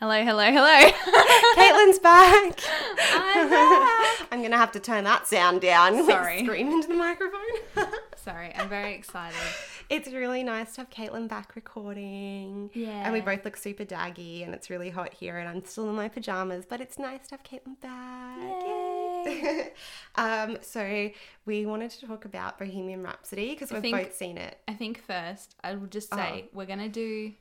Hello, hello, hello. Caitlin's back. I'm back. I'm gonna have to turn that sound down. Sorry. Scream into the microphone. Sorry, I'm very excited. it's really nice to have Caitlin back recording. Yeah. And we both look super daggy and it's really hot here and I'm still in my pajamas, but it's nice to have Caitlin back. Yay. um, so we wanted to talk about Bohemian Rhapsody because we've think- both seen it. I think first, I will just say we're going to do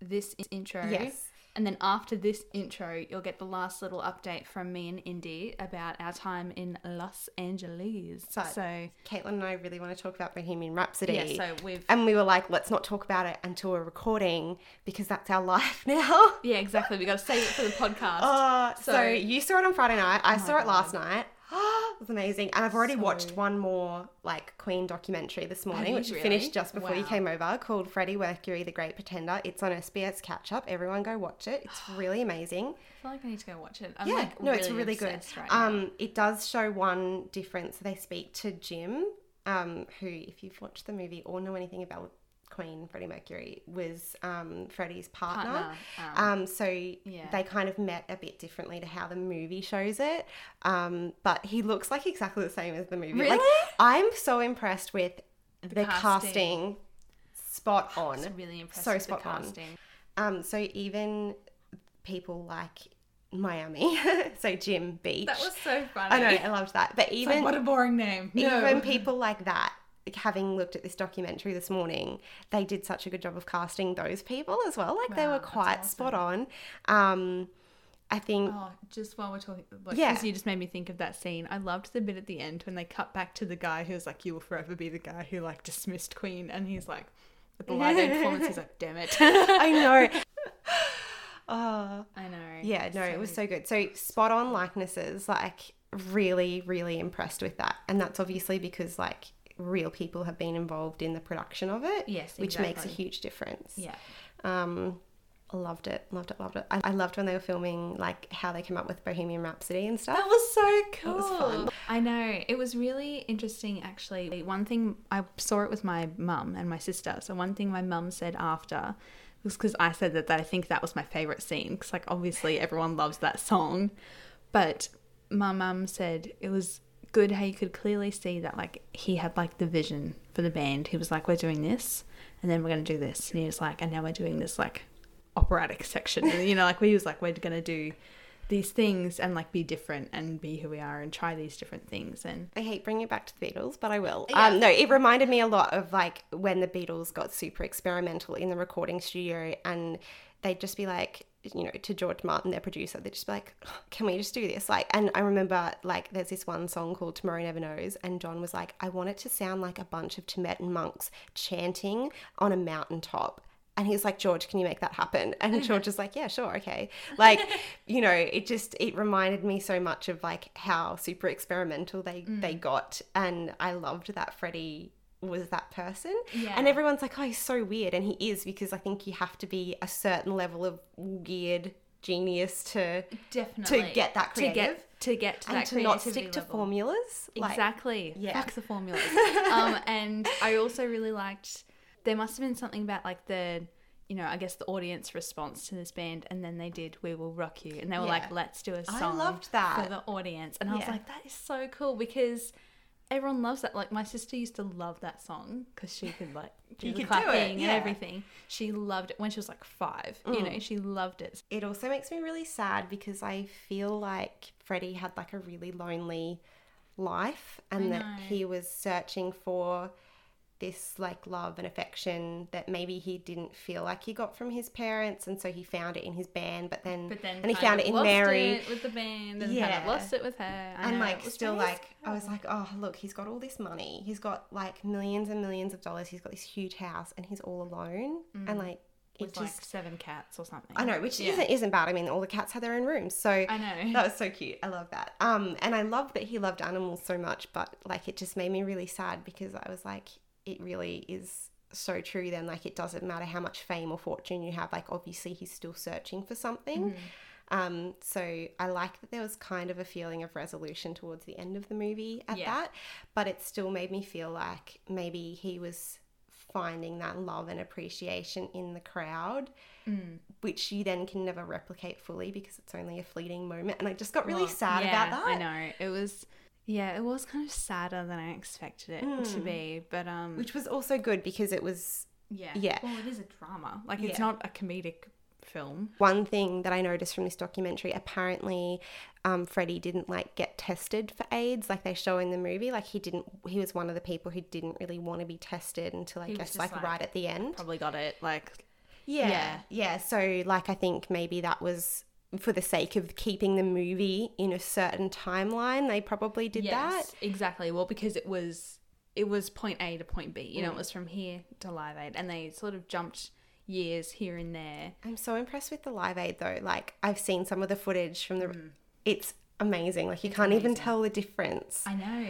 this intro. Yes. And then after this intro, you'll get the last little update from me and Indy about our time in Los Angeles. So- so Caitlin and I really want to talk about Bohemian Rhapsody. yeah, so we've and we were like, let's not talk about it until we're recording because that's our life now. yeah, exactly. We got to save it for the podcast. Uh, so, So- you saw it on Friday night. I saw it God. last night. Was amazing. And I've already So- watched one more like Queen documentary this morning, which really? finished just before you came over, called Freddie Mercury: The Great Pretender. It's on SBS Catch Up. Everyone go watch it. It's really amazing. I feel like I need to go watch it. I'm yeah, like no, it's really good. Right um, it does show one difference. They speak to Jim, um, who, if you've watched the movie or know anything about Queen, Freddie Mercury was um, Freddie's partner. Partner, um, Um, so they kind of met a bit differently to how the movie shows it. Um, but he looks like exactly the same as the movie. Like Really? I'm so impressed with the, casting. casting. Spot on. I was really impressed so with spot the on. Um, so even people like Miami, so Jim Beach. That was so funny. I know, I loved that. But even like, what a boring name. even people like that, like, having looked at this documentary this morning, they did such a good job of casting those people as well. Like they were quite spot on. Um, I think Oh, just while we're talking, like, Yeah. you just made me think of that scene. I loved the bit at the end when they cut back to the guy who was like, "You will forever be the guy who like dismissed Queen," and he's like, at the live performance, he's like, "Damn it." I know. oh, I know. yeah, no, it was so good. So spot on likenesses, like really, really impressed with that. And that's obviously because like real people have been involved in the production of it. Yes, which makes a huge difference. Yeah. Um, loved it, loved it, loved it. I, I loved when they were filming like how they came up with Bohemian Rhapsody and stuff. That was so cool. was fun. I know. It was really interesting, actually. One thing I saw it with my mum and my sister. So one thing my mum said after was because I said that, that I think that was my favorite scene because, like, obviously everyone loves that song, but my mum said it was good how you could clearly see that like he had like the vision for the band. He was like, "We're doing this, and then we're gonna do this," and he was like, "And now we're doing this like operatic section." And, you know, like we was like, "We're gonna do." these things and like be different and be who we are and try these different things and I hate bringing it back to the Beatles, but I will. Yeah. Um, no, it reminded me a lot of like when the Beatles got super experimental in the recording studio, and they'd just be like, you know, to George Martin, their producer, they'd just be like, "Can we just do this?" Like, and I remember like there's this one song called "Tomorrow Never Knows," and John was like, "I want it to sound like a bunch of Tibetan monks chanting on a mountaintop." And he's like, George, can you make that happen? And George is like, yeah, sure, okay. Like, you know, it just it reminded me so much of like how super experimental they they mm. got, and I loved that Freddie was that person. Yeah. And everyone's like, oh, he's so weird, and he is because I think you have to be a certain level of weird genius to definitely to get that to get to get to and that to not stick to level. formulas. Like, exactly yeah. fuck the formulas um and i also really liked there must have been something about like the you know i guess the audience response to this band and then they did we will rock you and they were Yeah. like let's do a song I loved that. for the audience and i was like that is so cool because everyone loves that like my sister used to love that song because she could like do You the could do clapping yeah. and everything she loved it when she was like five you Mm. know she loved it it also makes me really sad because I feel like Freddie had like a really lonely life and that he was searching for this like love and affection that maybe he didn't feel like he got from his parents and so he found it in his band but then, but then and he found it in lost Mary it with the band and kind Yeah. of lost it with her I and know, like still like I was like oh look he's got all this money he's got like millions and millions of dollars he's got this huge house and he's all alone and like it with like just seven cats or something. I know, which Yeah. isn't isn't bad. I mean, all the cats had their own rooms, so I know. that was so cute. I love that. Um, and I love that he loved animals so much, but like it just made me really sad because I was like, it really is so true. Then, like, it doesn't matter how much fame or fortune you have. Like, obviously, he's still searching for something. Mm-hmm. Um, so I like that there was kind of a feeling of resolution towards the end of the movie at Yeah. that, but it still made me feel like maybe he was finding that love and appreciation in the crowd, Mm. which you then can never replicate fully because it's only a fleeting moment. And I just got really Well, sad yeah, about that. I know. It was yeah, it was kind of sadder than I expected it to Mm. be. But um Which was also good because it was yeah. yeah. Well it is a drama. Like it's Yeah. not a comedic film. One thing that I noticed from this documentary, apparently, um, Freddie didn't like get tested for AIDS, like they show in the movie. Like he didn't. He was one of the people who didn't really want to be tested until I He guess just like, like- right at the end. Probably got it like Yeah, Yeah. yeah. So like I think maybe that was for the sake of keeping the movie in a certain timeline. They probably did that. Exactly. Well, because it was it was point A to point B. Mm. You know, it was from here to Live Aid, and they sort of jumped years here and there. I'm so impressed with the Live Aid though. Like I've seen some of the footage from the. It's amazing. Like you can't even tell the difference. I know.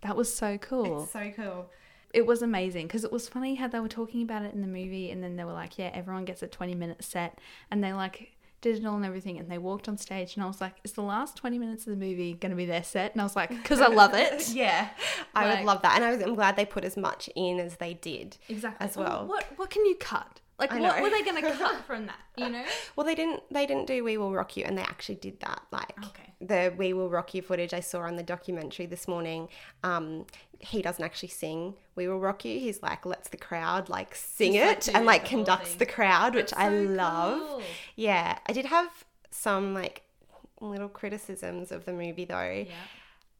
That was so cool. It's so cool. it was amazing because it was funny how they were talking about it in the movie and then they were like yeah everyone gets a 20 minute set and they like did it all and everything and they walked on stage and i was like is the last 20 minutes of the movie going to be their set and i was like because i love it Yeah, I Like- would love that, and I was, I'm glad they put as much in as they did. exactly As well. what what can you cut like I what were they going to cut from that you know Well, they didn't. They didn't do "We Will Rock You," and they actually did that. Like Okay. the "We Will Rock You" footage I saw on the documentary this morning. Um, he doesn't actually sing "We Will Rock You." He's like lets the crowd like sing it do and like the conducts the crowd, which I So love. cool. Yeah, I did have some like little criticisms of the movie though. yeah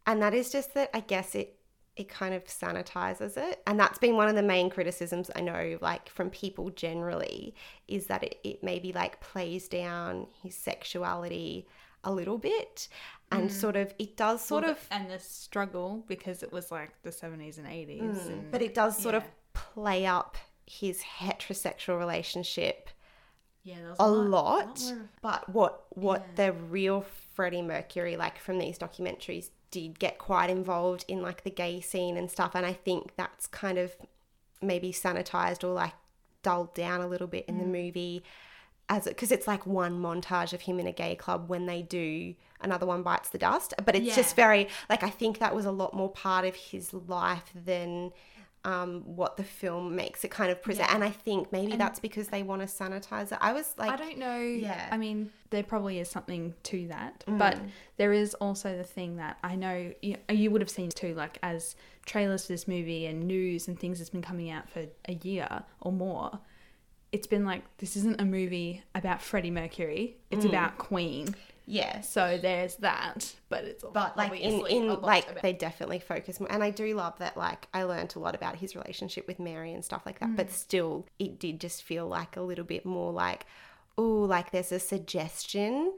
and that is just that I guess it it kind of sanitizes it. And that's been one of the main criticisms I know like from people generally is that it, it maybe like plays down his sexuality a little bit. And mm. sort of it does sort Well, of and the struggle because it was like the 70s and 80s mm. and but it does sort of play up his heterosexual relationship yeah was a lot, lot, more of- but what what the real Freddie Mercury like from these documentaries did get quite involved in like the gay scene and stuff and I think that's kind of maybe sanitized or like dulled down a little bit in Mm. the movie as because it's like one montage of him in a gay club when they do another one bites the dust but it's just very like I think that was a lot more part of his life than um, what the film makes it kind of present Yeah. and I think maybe that's because they want to sanitize it I was like I don't know. Yeah. I mean, there probably is something to that, Mm. but there is also the thing that I know you, you would have seen too, like as trailers for this movie and news and things that's been coming out for a year or more. It's been like this isn't a movie about Freddie Mercury. Mm. It's about Queen. Yes. So there's that, but it's But like in, in like about- they definitely focus more and I do love that like I learned a lot about his relationship with Mary and stuff like that. Mm. But still it did just feel like a little bit more like oh like there's a suggestion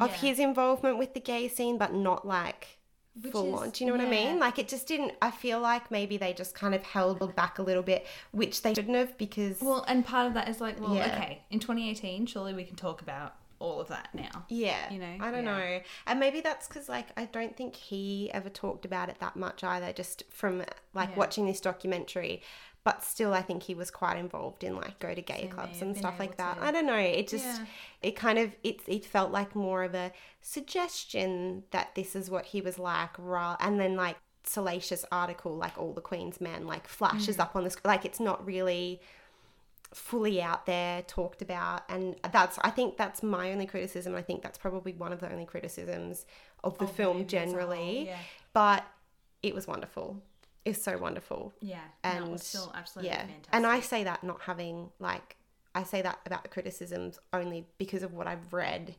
of his involvement with the gay scene but not like Which full is- on. Do you know what I mean? Like it just didn't I feel like maybe they just kind of held back a little bit, which they shouldn't have because well, and part of that is like, well, Yeah. okay, in 2018, surely we can talk about all of that now. Yeah. you know? I don't Yeah. know. And maybe that's because, like, I don't think he ever talked about it that much either, just from, like, Yeah. watching this documentary. But still, I think he was quite involved in, like, go to gay So clubs and stuff like that. to- I don't know. It just, Yeah. it kind of, it, it felt like more of a suggestion that this is what he was like, ra- and then, like, salacious article, like, all the Queen's men, like, flashes Mm. up on the sc Like, it's not really fully out there talked about and that's i think that's my only criticism i think that's probably one of the only criticisms of the Of film movie as a whole, generally yeah. but it was wonderful it's so wonderful Yeah, and no, it was still absolutely yeah fantastic. and i say that not having like i say that about the criticisms only because of what i've read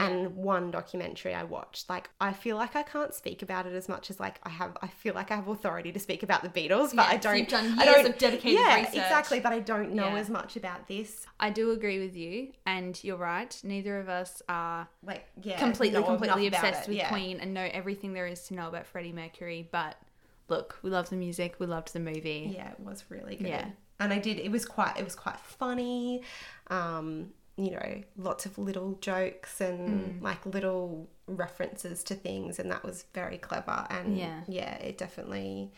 and one documentary i watched like i feel like i can't speak about it as much as like i have i feel like i have authority to speak about the beatles but Yeah, i don't I don't- dedicated yeah research. exactly but i don't know Yeah. as much about this I do agree with you, and you're right. Neither of us are like yeah completely, completely obsessed with yeah. Queen and know everything there is to know about Freddie Mercury. But look, we love the music. We loved the movie. yeah it was really good Yeah. And i did it was quite it was quite funny um you know lots of little jokes Mm. and like little references to things and that was very clever and Yeah. yeah it definitely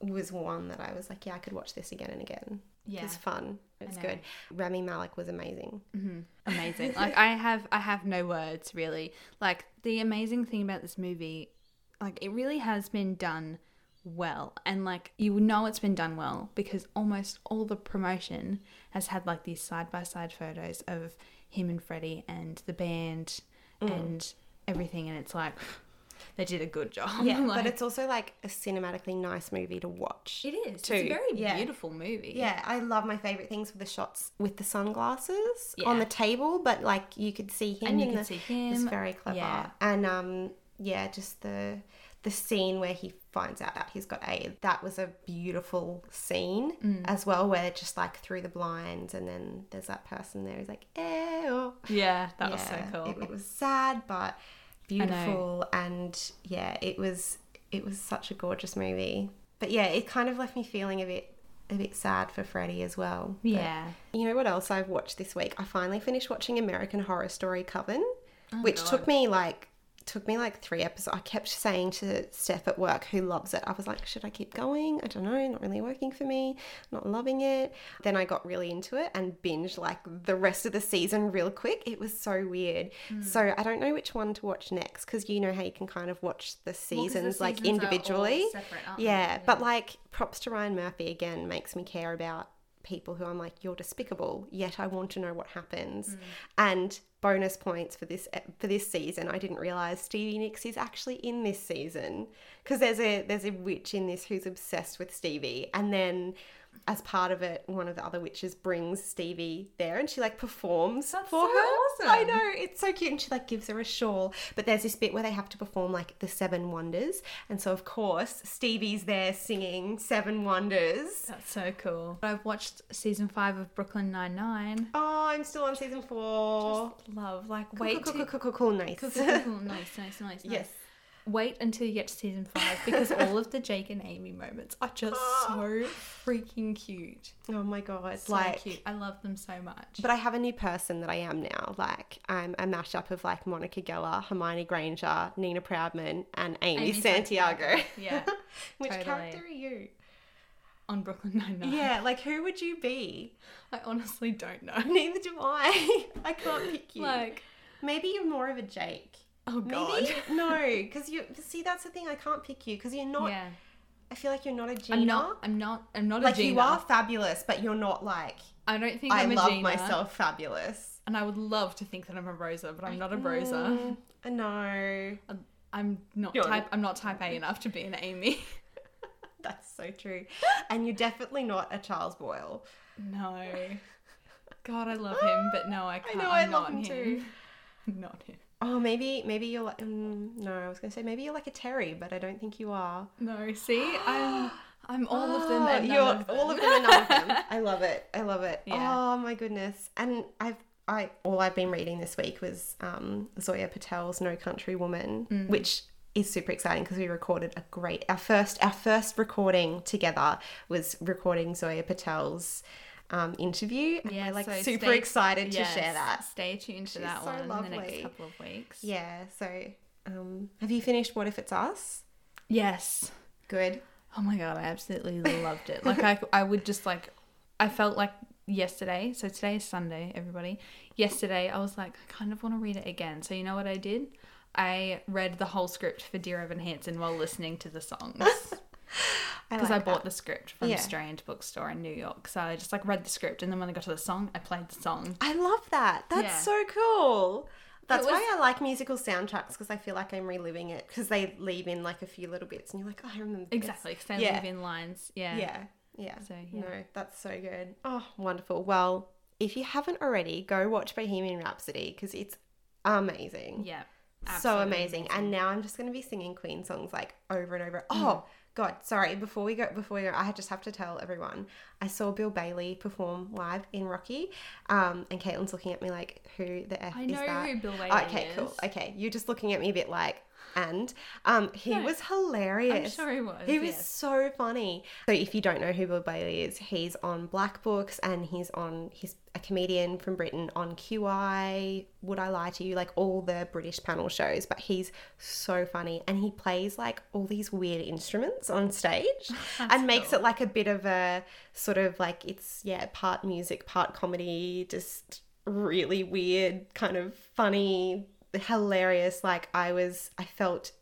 was one that i was like yeah i could watch this again and again Yeah. was fun It's good Rami Malek was amazing amazing. like I have, I have no words really. Like the amazing thing about this movie, like it really has been done well. And like you know it's been done well because almost all the promotion has had like these side by side photos of him and Freddie and the band Mm. and everything and it's like they did a good job. Yeah, like, but it's also like a cinematically nice movie to watch. it is. too. It's a very Yeah. beautiful movie. Yeah, I love my favorite things with the shots with the sunglasses Yeah. on the table, but like you could see him And you can the, see It's very clever. Yeah. And um yeah, just the the scene where he finds out that he's got AIDS. That was a beautiful scene Mm. as well, where just like through the blinds and then there's that person there who's like, ew. Yeah, that was so cool. It, it was sad but beautiful and yeah, it was it was such a gorgeous movie. But yeah, it kind of left me feeling a bit a bit sad for Freddie as well. But yeah. you know what else I've watched this week? I finally finished watching American Horror Story Coven, which Oh God. took me like took me like three episodes. I kept saying to Steph at work, who loves it, I was like, should I keep going? I don't know, not really working for me, not loving it. Then I got really into it and binged like the rest of the season real quick. It was so weird. Hmm. So I don't know which one to watch next because you know how you can kind of watch the Well, 'cause the seasons like seasons individually. separate, aren't? Yeah, but like props to Ryan Murphy again makes me care about people who I'm like you're despicable, yet I want to know what happens. And bonus points for this for this season, I didn't realize Stevie Nicks is actually in this season because there's a there's a witch in this who's obsessed with Stevie, and then as part of it, one of the other witches brings Stevie there, and she like performs That's for so her. I know it's so cute, and she like gives her a shawl. But there's this bit where they have to perform like the Seven Wonders, and so of course Stevie's there singing Seven Wonders. That's so cool. I've watched season five of Brooklyn Nine Nine. Oh, I'm still on season four. Love, like, Cool, wait cool, to cool, cool, cool, cool, nice. Cool, cool, cool, cool. nice, nice, nice, nice. Yes. Wait until you get to season five because all of the Jake and Amy moments are just so freaking cute. Oh my god, So like. cute. I love them so much. But I have a new person that I am now. Like I'm a mashup of like Monica Geller, Hermione Granger, Nina Proudman, and Amy, Amy Santiago. Santiago. Yeah. Which Totally. character are you? On Brooklyn Nine Nine. Yeah, like who would you be? I honestly don't know. Neither do I. I can't pick you. Like, maybe you're more of a Jake. Oh god. Maybe no, because you see that's the thing. I can't pick you because you're not. yeah. I feel like you're not a Gina. I'm not. I'm not. I'm not like a Gina. you are fabulous, but you're not like I don't think I I'm love myself fabulous. And I would love to think that I'm a Rosa, but I'm not a Rosa. Mm, I know. I'm not You're- type. I'm not type A enough to be an Amy. That's so true. and you're definitely not a Charles Boyle. no. God, I love him, but no, I can't. know, I'm I love not him too. Not him. Oh, maybe maybe you're like um, no. I was gonna say maybe you're like a Terry, but I don't think you are. No, see, I'm. I'm all of them. Oh, And you're of them. all of them and none of them. I love it. I love it. Yeah. Oh my goodness. And I've I all I've been reading this week was um, Zoya Patel's No Country Woman, Mm. which is super exciting because we recorded a great our first our first recording together was recording Zoya Patel's um, interview. Yeah, like so super stay- excited to share that. Stay tuned to She's that so one in the lovely. next couple of weeks. Yeah. So um, have you finished What If It's Us? Yes. Good. Oh my god, I absolutely loved it. Like I, I would just like, I felt like yesterday. So today is Sunday, everybody. Yesterday, I was like, I kind of want to read it again. So you know what I did? I read the whole script for Dear Evan Hansen while listening to the songs because I, like bought that. the script from Yeah. Strand Bookstore in New York. So I just like read the script, and then when I got to the song, I played the song. I love that. That's Yeah. so cool. That's was- why I like musical soundtracks because I feel like I'm reliving it because they leave in like a few little bits and you're like, oh, I remember. Exactly, because they Yeah. leave in lines. Yeah. Yeah, yeah. So, yeah. No, that's so good. Oh, wonderful. Well, if you haven't already, go watch Bohemian Rhapsody because it's amazing. Yeah. so amazing. And now I'm just going to be singing Queen songs like over and over. Mm. Oh, God, sorry. Before we go, before we go, I just have to tell everyone I saw Bill Bailey perform live in Rocky, um, and Caitlin's looking at me like, "Who the f I is know that?" who Bill Bailey okay, is. cool. Okay, you're just looking at me a bit like, and um, he No, was hilarious. I'm sure he was. He was yes. so funny. So if you don't know who Bill Bailey is, he's on Black Books and he's on he's a comedian from Britain on QI, Would I Lie to You, like all the British panel shows, but he's so funny and he plays like all these weird instruments on stage and makes cool. it like a bit of a sort of like it's yeah, part music, part comedy, just really weird, kind of funny, hilarious. Like I was I felt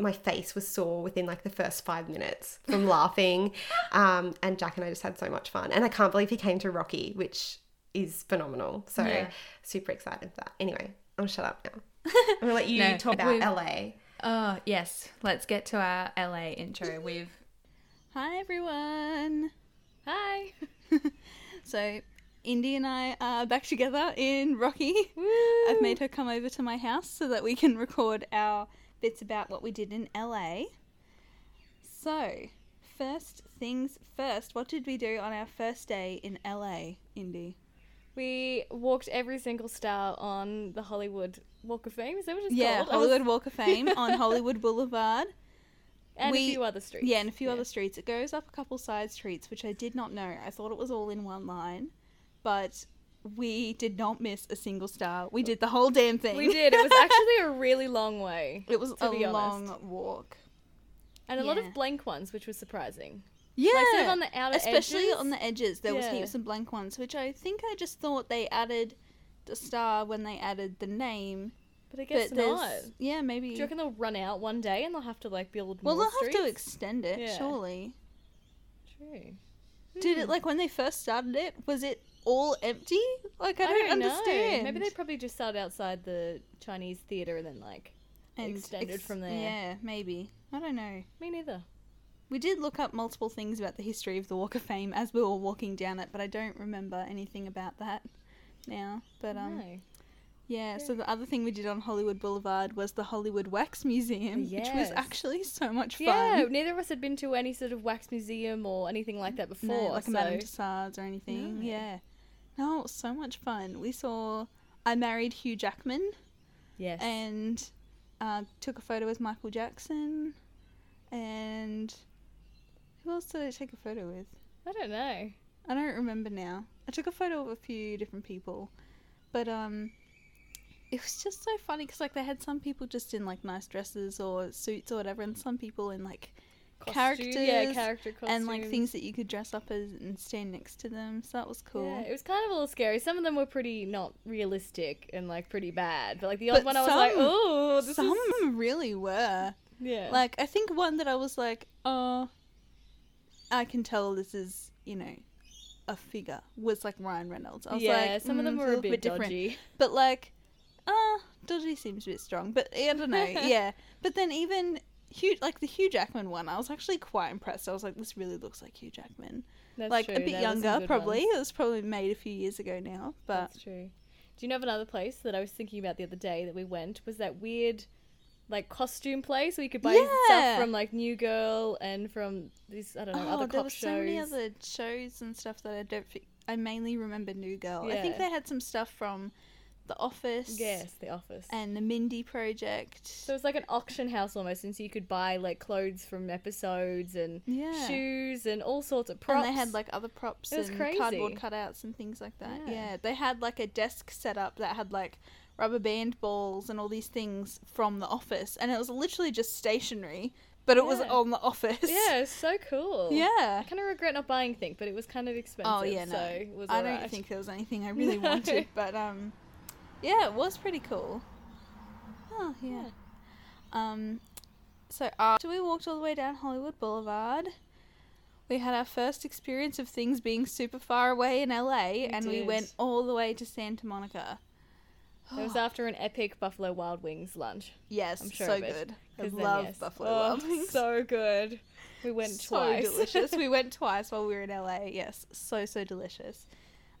my face was sore within like the first five minutes from laughing. Um, and Jack and I just had so much fun. And I can't believe he came to Rocky, which is phenomenal. So Yeah. super excited for that. Anyway, I'll shut up now. I'm gonna let you No, talk about LA. Oh, yes. Let's get to our LA intro. We've. Hi, everyone. Hi. So, Indy and I are back together in Rocky. I've made her come over to my house so that we can record our bits about what we did in LA. So, first things first, what did we do on our first day in LA, Indy? We walked every single star on the Hollywood Walk of Fame. Is that what it's Yeah, called? Was- Hollywood Walk of Fame on Hollywood Boulevard. and we- a few other streets. Yeah, and a few Yeah. other streets. It goes up a couple side streets, which I did not know. I thought it was all in one line, but we did not miss a single star. We did the whole damn thing. We did. It was actually a really long way. It was a long walk. And a lot of blank ones, which was surprising. Yeah, Like sort of on the outer especially edges. on the edges. There was heaps of blank ones, which I think I just thought they added the star when they added the name. But I guess but not. yeah, maybe. Do you reckon they'll run out one day and they'll have to like build more? well, they'll have to extend it, Yeah. surely. True. Did Hmm. it like when they first started it? Was it all empty? Like I, I don't, know. understand. Maybe they probably just started outside the Chinese theater and then like. extended from there. Yeah, maybe. I don't know. Me neither. We did look up multiple things about the history of the Walk of Fame as we were walking down it, but I don't remember anything about that now. But um, no. yeah. So the other thing we did on Hollywood Boulevard was the Hollywood Wax Museum, which was actually so much fun. Yeah, neither of us had been to any sort of wax museum or anything like that before. No, like so a Madame Tussauds or anything. No. Yeah. No, it was so much fun. We saw I Married Hugh Jackman yes, and uh, took a photo with Michael Jackson. And who else did I take a photo with? I don't know. I don't remember now. I took a photo of a few different people, but um, it was just so funny because like they had some people just in like nice dresses or suits or whatever, and some people in like Costume- characters yeah, character costumes, and like things that you could dress up as and stand next to them. So that was cool. Yeah, it was kind of a little scary. Some of them were pretty not realistic and like pretty bad, but like the odd one, I was like, oh, this Some is really were. yeah, Like I think one that I was like, oh, I can tell this is you know a figure was like Ryan Reynolds. I was like, yeah. like, some of them mm, were they a look bit, different. dodgy. But like, uh, dodgy seems a bit strong. But I don't know. yeah. But then even Hugh, like the Hugh Jackman one, I was actually quite impressed. I was like, this really looks like Hugh Jackman. That's like true. a bit there were some younger, probably. ones. It was probably made a few years ago now. But That's true. Do you know of another place that I was thinking about the other day that we went? Was that weird, like costume place where you could buy Yeah. stuff from like New Girl and from these I don't know oh, other there cop were shows. so many other shows and stuff that I don't. Think, I mainly remember New Girl. I think they had some stuff from The Office. Yes, The Office. And the Mindy Project. so it was like an auction house almost, and so you could buy like clothes from episodes and yeah. shoes and all sorts of props. And they had like other props It was and crazy. cardboard cutouts and things like that. Yeah. Yeah. They had like a desk set up that had like rubber band balls and all these things from the office. And it was literally just stationary, but it was on the office. yeah, it's so cool. Yeah. I kind of regret not buying things, but it was kind of expensive. Oh yeah, no. so I don't alright. think there was anything I really wanted, but um yeah, it was pretty cool. Oh yeah. Yeah. Um so after we walked all the way down Hollywood Boulevard, we had our first experience of things being super far away in LA and we went all the way to Santa Monica. It was after an epic Buffalo Wild Wings lunch. Yes, I'm sure so good. I love yes. Buffalo Oh, Wild Wings. So good. We went so twice. delicious. we went twice while we were in LA. Yes, so so delicious.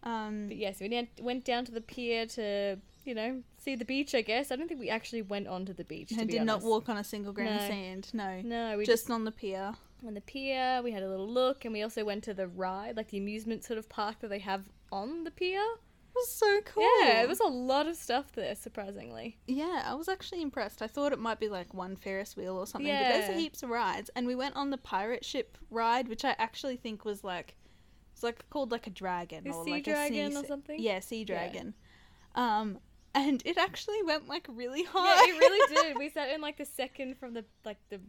Um, But yes, we went down to the pier to, you know, see the beach. I guess I don't think we actually went onto the beach. And did not walk on a single grain of sand. No, No, we just just on the pier. on the pier. We had a little look, and we also went to the ride, like the amusement sort of park that they have on the pier. It was so cool. Yeah, there was a lot of stuff there, surprisingly. Yeah, I was actually impressed. I thought it might be like one Ferris wheel or something, but there's heaps of rides. And we went on the pirate ship ride, which I actually think was like, it's like called like a dragon The or sea like dragon a sea or something? Yeah, sea Yeah. dragon. Um, and it actually went like really high. Yeah, it really did. We sat in like the second from the like the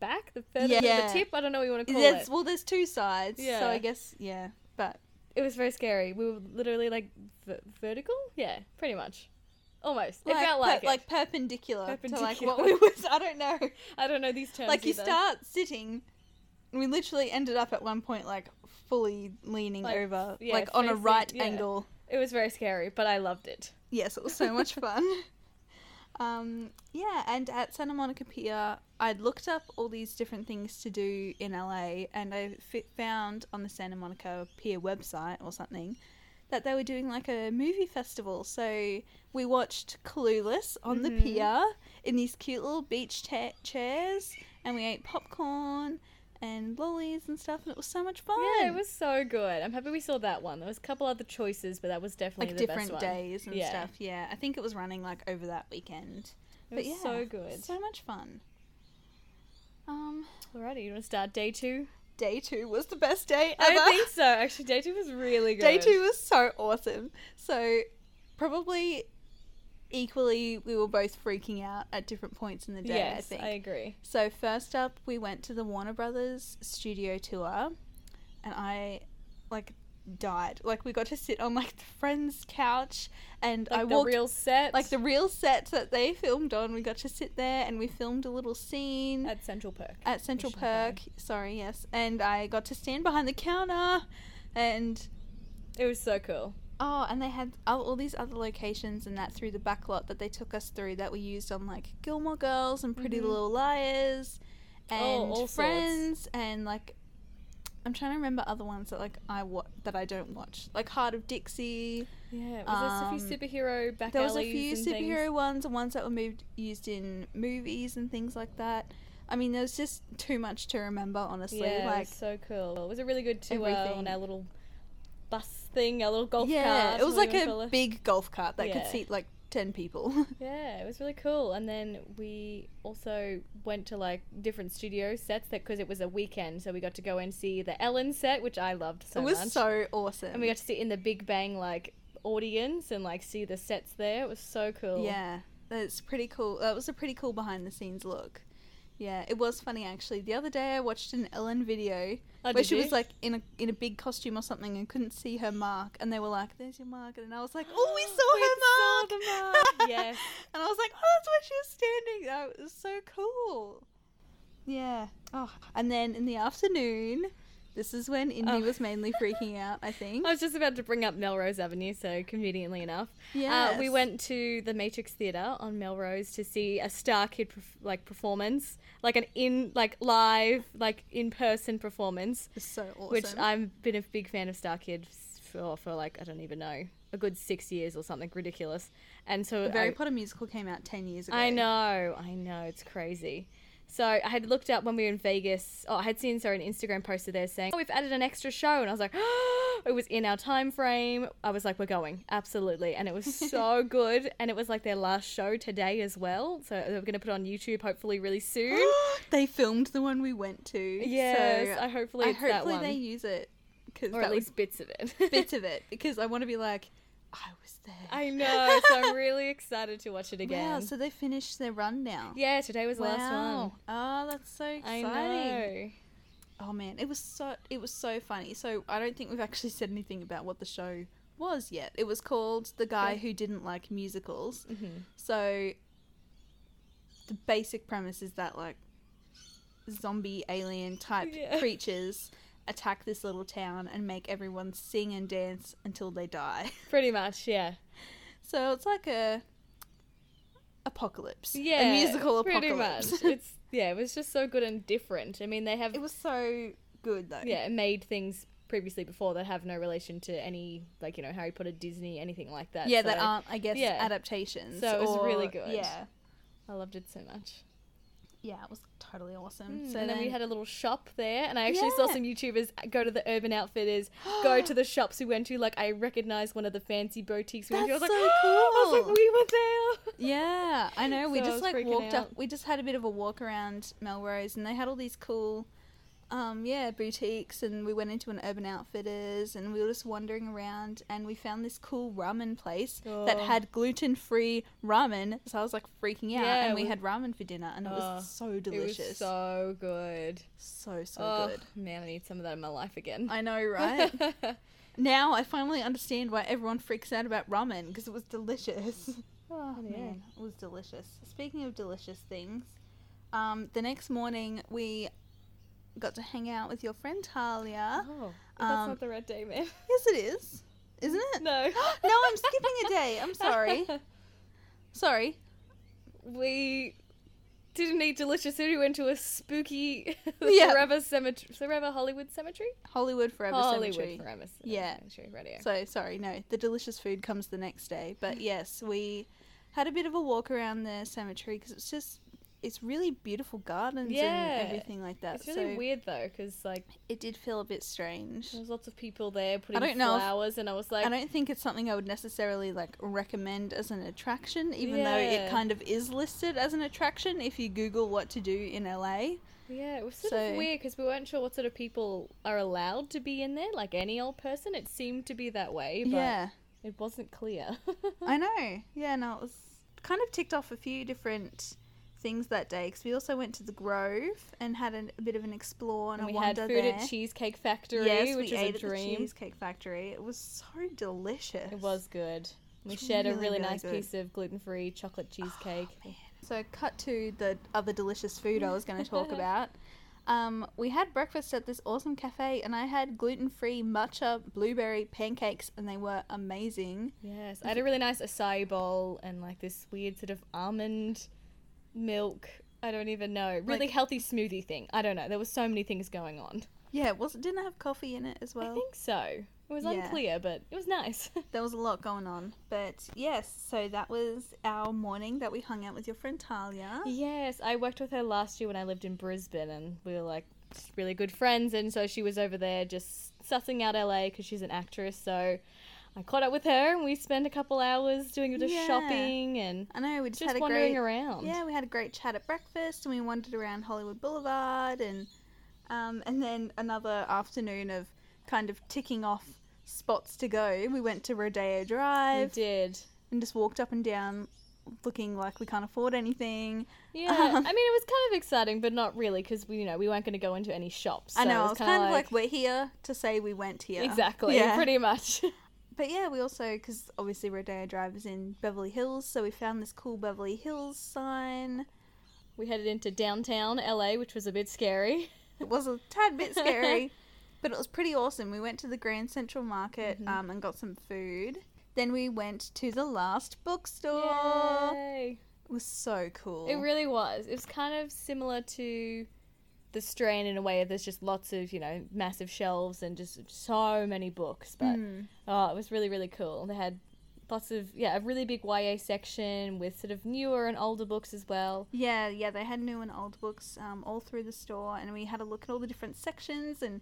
back, the further Yeah. the tip. I don't know what you want to call There's, it. well, there's two sides, Yeah. so I guess yeah. But It was very scary. We were literally like v- vertical. Yeah, pretty much. Almost. it felt like per- it. like perpendicular, to like what we was. I don't know. I don't know these terms. like you either. start sitting. We literally ended up at one point like fully leaning Like, over, yeah, like on a right angle. It was very scary, but I loved it. Yes, it was so much fun. Um, yeah, and at Santa Monica Pier, I'd looked up all these different things to do in LA, and I found on the Santa Monica Pier website or something that they were doing like a movie festival. So we watched Clueless on the Mhm. pier in these cute little beach ta- chairs, and we ate popcorn and lollies and stuff, and it was so much fun. Yeah, it was so good. I'm happy we saw that one. There was a couple other choices, but that was definitely like the different best one. days and Yeah. stuff. Yeah, I think it was running like over that weekend. It but was yeah, so good. so much fun. Um, Alrighty, you want to start day two? day two was the best day ever. I think so. Actually, day two was really good. day two was so awesome. So probably equally, we were both freaking out at different points in the day. I Yes, think. I agree. So first up, we went to the Warner Brothers studio tour, and I like died. Like we got to sit on like the friend's couch, and Like I walked the real set, like the real set that they filmed on. We got to sit there, and we filmed a little scene at Central Perk. at Central Perk. Sorry, yes, and I got to stand behind the counter, and It was so cool. Oh, and they had all, all these other locations and that through the back lot that they took us through that we used on like Gilmore Girls and Pretty Mhm. Little Liars, Oh, and sorts. Friends, and like I'm trying to remember other ones that like I wa- that I don't watch, like Hart of Dixie. Yeah, was there Um, a few superhero back There was a few superhero things? ones and ones that were moved used in movies and things like that. I mean, there's just too much to remember, honestly. Yeah, like, it was so cool. It was a really good tour Everything. on our little bus thing, a little golf yeah, cart. it was like a it. big golf cart that could seat like ten people. Yeah, it was really cool. And then we also went to like different studio sets that because it was a weekend, so we got to go and see the Ellen set, which I loved so much. it was much. so awesome. and we got to sit in the Big Bang like audience and like see the sets there. It was so cool. yeah, that's pretty cool. That was a pretty cool behind the scenes look. Yeah, it was funny actually. The other day I watched an Ellen video Oh, where she you? was like in a in a big costume or something and couldn't see her mark, and they were like, "There's your mark," and I was like, "Oh, we saw We her saw mark." the mark, yes. and I was like, "Oh, that's where she was standing." That was so cool. Yeah. Oh, and then in the afternoon, this is when Indy Oh. was mainly freaking out. I think. I was just about to bring up Melrose Avenue, so conveniently enough, Yeah. uh, we went to the Matrix Theatre on Melrose to see a StarKid perf- like performance, like an in like live like in person performance, so awesome. which I've been a big fan of StarKid for for like I don't even know a good six years or something ridiculous, and so the Harry Potter musical came out ten years ago. I know, I know, it's crazy. So I had looked up when we were in Vegas. Oh, I had seen sorry an Instagram poster there saying, "Oh, we've added an extra show," and I was like, oh, "It was in our time frame." I was like, "We're going, absolutely!" And it was so good. And it was like their last show today as well. So they're going to put it on YouTube hopefully really soon. they filmed the one we went to. yes, so I hopefully I hopefully they use it because or at least bits of it. bits of it because I want to be like, I know. So I'm really excited to watch it again. Wow, so they finished their run now. yeah, today was the last Wow. one. Oh, that's so exciting. I know. Oh man, it was so it was so funny. So I don't think we've actually said anything about what the show was yet. It was called The Guy Who Didn't Like Musicals. Mhm. So the basic premise is that like zombie alien type Yeah. creatures attack this little town and make everyone sing and dance until they die. Pretty much, yeah. So it's like a apocalypse. Yeah, a musical pretty apocalypse. Pretty much. It's yeah, it was just so good and different. I mean, they have it was so good though. yeah it made things previously before that have no relation to any like you know Harry Potter, Disney, anything like that. yeah, so that aren't I guess yeah. adaptations. So it was really good. Yeah, I loved it so much. Yeah, it was totally awesome. Mm, so and then, we had a little shop there, and I actually saw some YouTubers go to the Urban Outfitters, go to the shops we went to. Like I recognized one of the fancy boutiques we went to. I was That's like, so I was like, we were there. Yeah, I know. We So I just like walked up. We just had a bit of a walk around Melrose, and they had all these cool, um, yeah, boutiques. And we went into an Urban Outfitters, and we were just wandering around, and we found this cool ramen place that Oh. had gluten-free ramen. So I was like freaking out, Yeah, and we we- had ramen for dinner, and it Oh, was so It delicious, was so good. so so oh good. man, I need some of that in my life again. I know, right? now I finally understand why everyone freaks out about ramen because it was delicious. Oh Yeah. man, it was delicious. Speaking of delicious things, um, the next morning we got to hang out with your friend Talia. Oh, that's Um, not the red day, man. Yes, it is, isn't it? no. no, I'm skipping a day. I'm sorry. Sorry. we didn't eat delicious food. We went to a spooky Yeah. Forever Cemetery. Forever Hollywood Cemetery? Hollywood Forever Hollywood Cemetery. Forever Yeah. Cemetery. Radio. So sorry, no. The delicious food comes the next day. But yes, we had a bit of a walk around the cemetery because it's just it's really beautiful gardens Yeah. and everything like that. it's really so weird though, because like it did feel a bit strange. there was lots of people there putting don't know if- flowers, and I was like, I don't think it's something I would necessarily like recommend as an attraction, even though it kind of is listed as an attraction if you Google what to do in LA. yeah, it was sort So- of weird because we weren't sure what sort of people are allowed to be in there. Like any old person, it seemed to be that way, but yeah, it wasn't clear. I know. Yeah, no, it was kind of ticked off a few different things that day because we also went to the Grove and had a, a bit of an explore and, and a we had food there. at Cheesecake Factory, yes, which we was ate a at the dream. Cheesecake Factory. It was so delicious. It was good. We shared a really, really really nice good. piece of gluten-free chocolate cheesecake. So, cut to the other delicious food I was going to talk about. Um, we had breakfast at this awesome cafe, and I had gluten free matcha blueberry pancakes, and they were amazing. Yes, I had a really nice acai bowl and like this weird sort of almond milk. I don't even know. Really Like- healthy smoothie thing. I don't know. There were so many things going on. Yeah, it was didn't it have coffee in it as well? I think so. It was Yeah. unclear, but it was nice. There was a lot going on. But yes, so that was our morning that we hung out with your friend Talia. yes, I worked with her last year when I lived in Brisbane, and we were like really good friends. And so she was over there just sussing out LA because she's an actress. So I caught up with her, and we spent a couple hours doing a bit of Yeah. shopping and I know we just, just had a wandering great around. Yeah, we had a great chat at breakfast, and we wandered around Hollywood Boulevard, and um, and then another afternoon of kind of ticking off spots to go. We went to Rodeo we Drive did. and just walked up and down, looking like we can't afford anything. Yeah, Um, I mean, it was kind of exciting, but not really, because we, you know, we weren't going to go into any shops. I know, it was was kind of like, we're here to say we went here. exactly, Yeah. pretty much. But yeah, we also, because obviously Rodeo Drive is in Beverly Hills, so we found this cool Beverly Hills sign. we headed into downtown LA, which was a bit scary. It was a tad bit scary, but it was pretty awesome. We went to the Grand Central Market Mhm. um, and got some food. Then we went to the last bookstore. Yay. It was so cool. It really was. It was kind of similar to the Strand in a way. There's just lots of, you know, massive shelves and just so many books. But Mm. oh, it was really, really cool. They had lots of, yeah, a really big YA section with sort of newer and older books as well. Yeah, yeah, they had new and old books um, all through the store, and we had a look at all the different sections and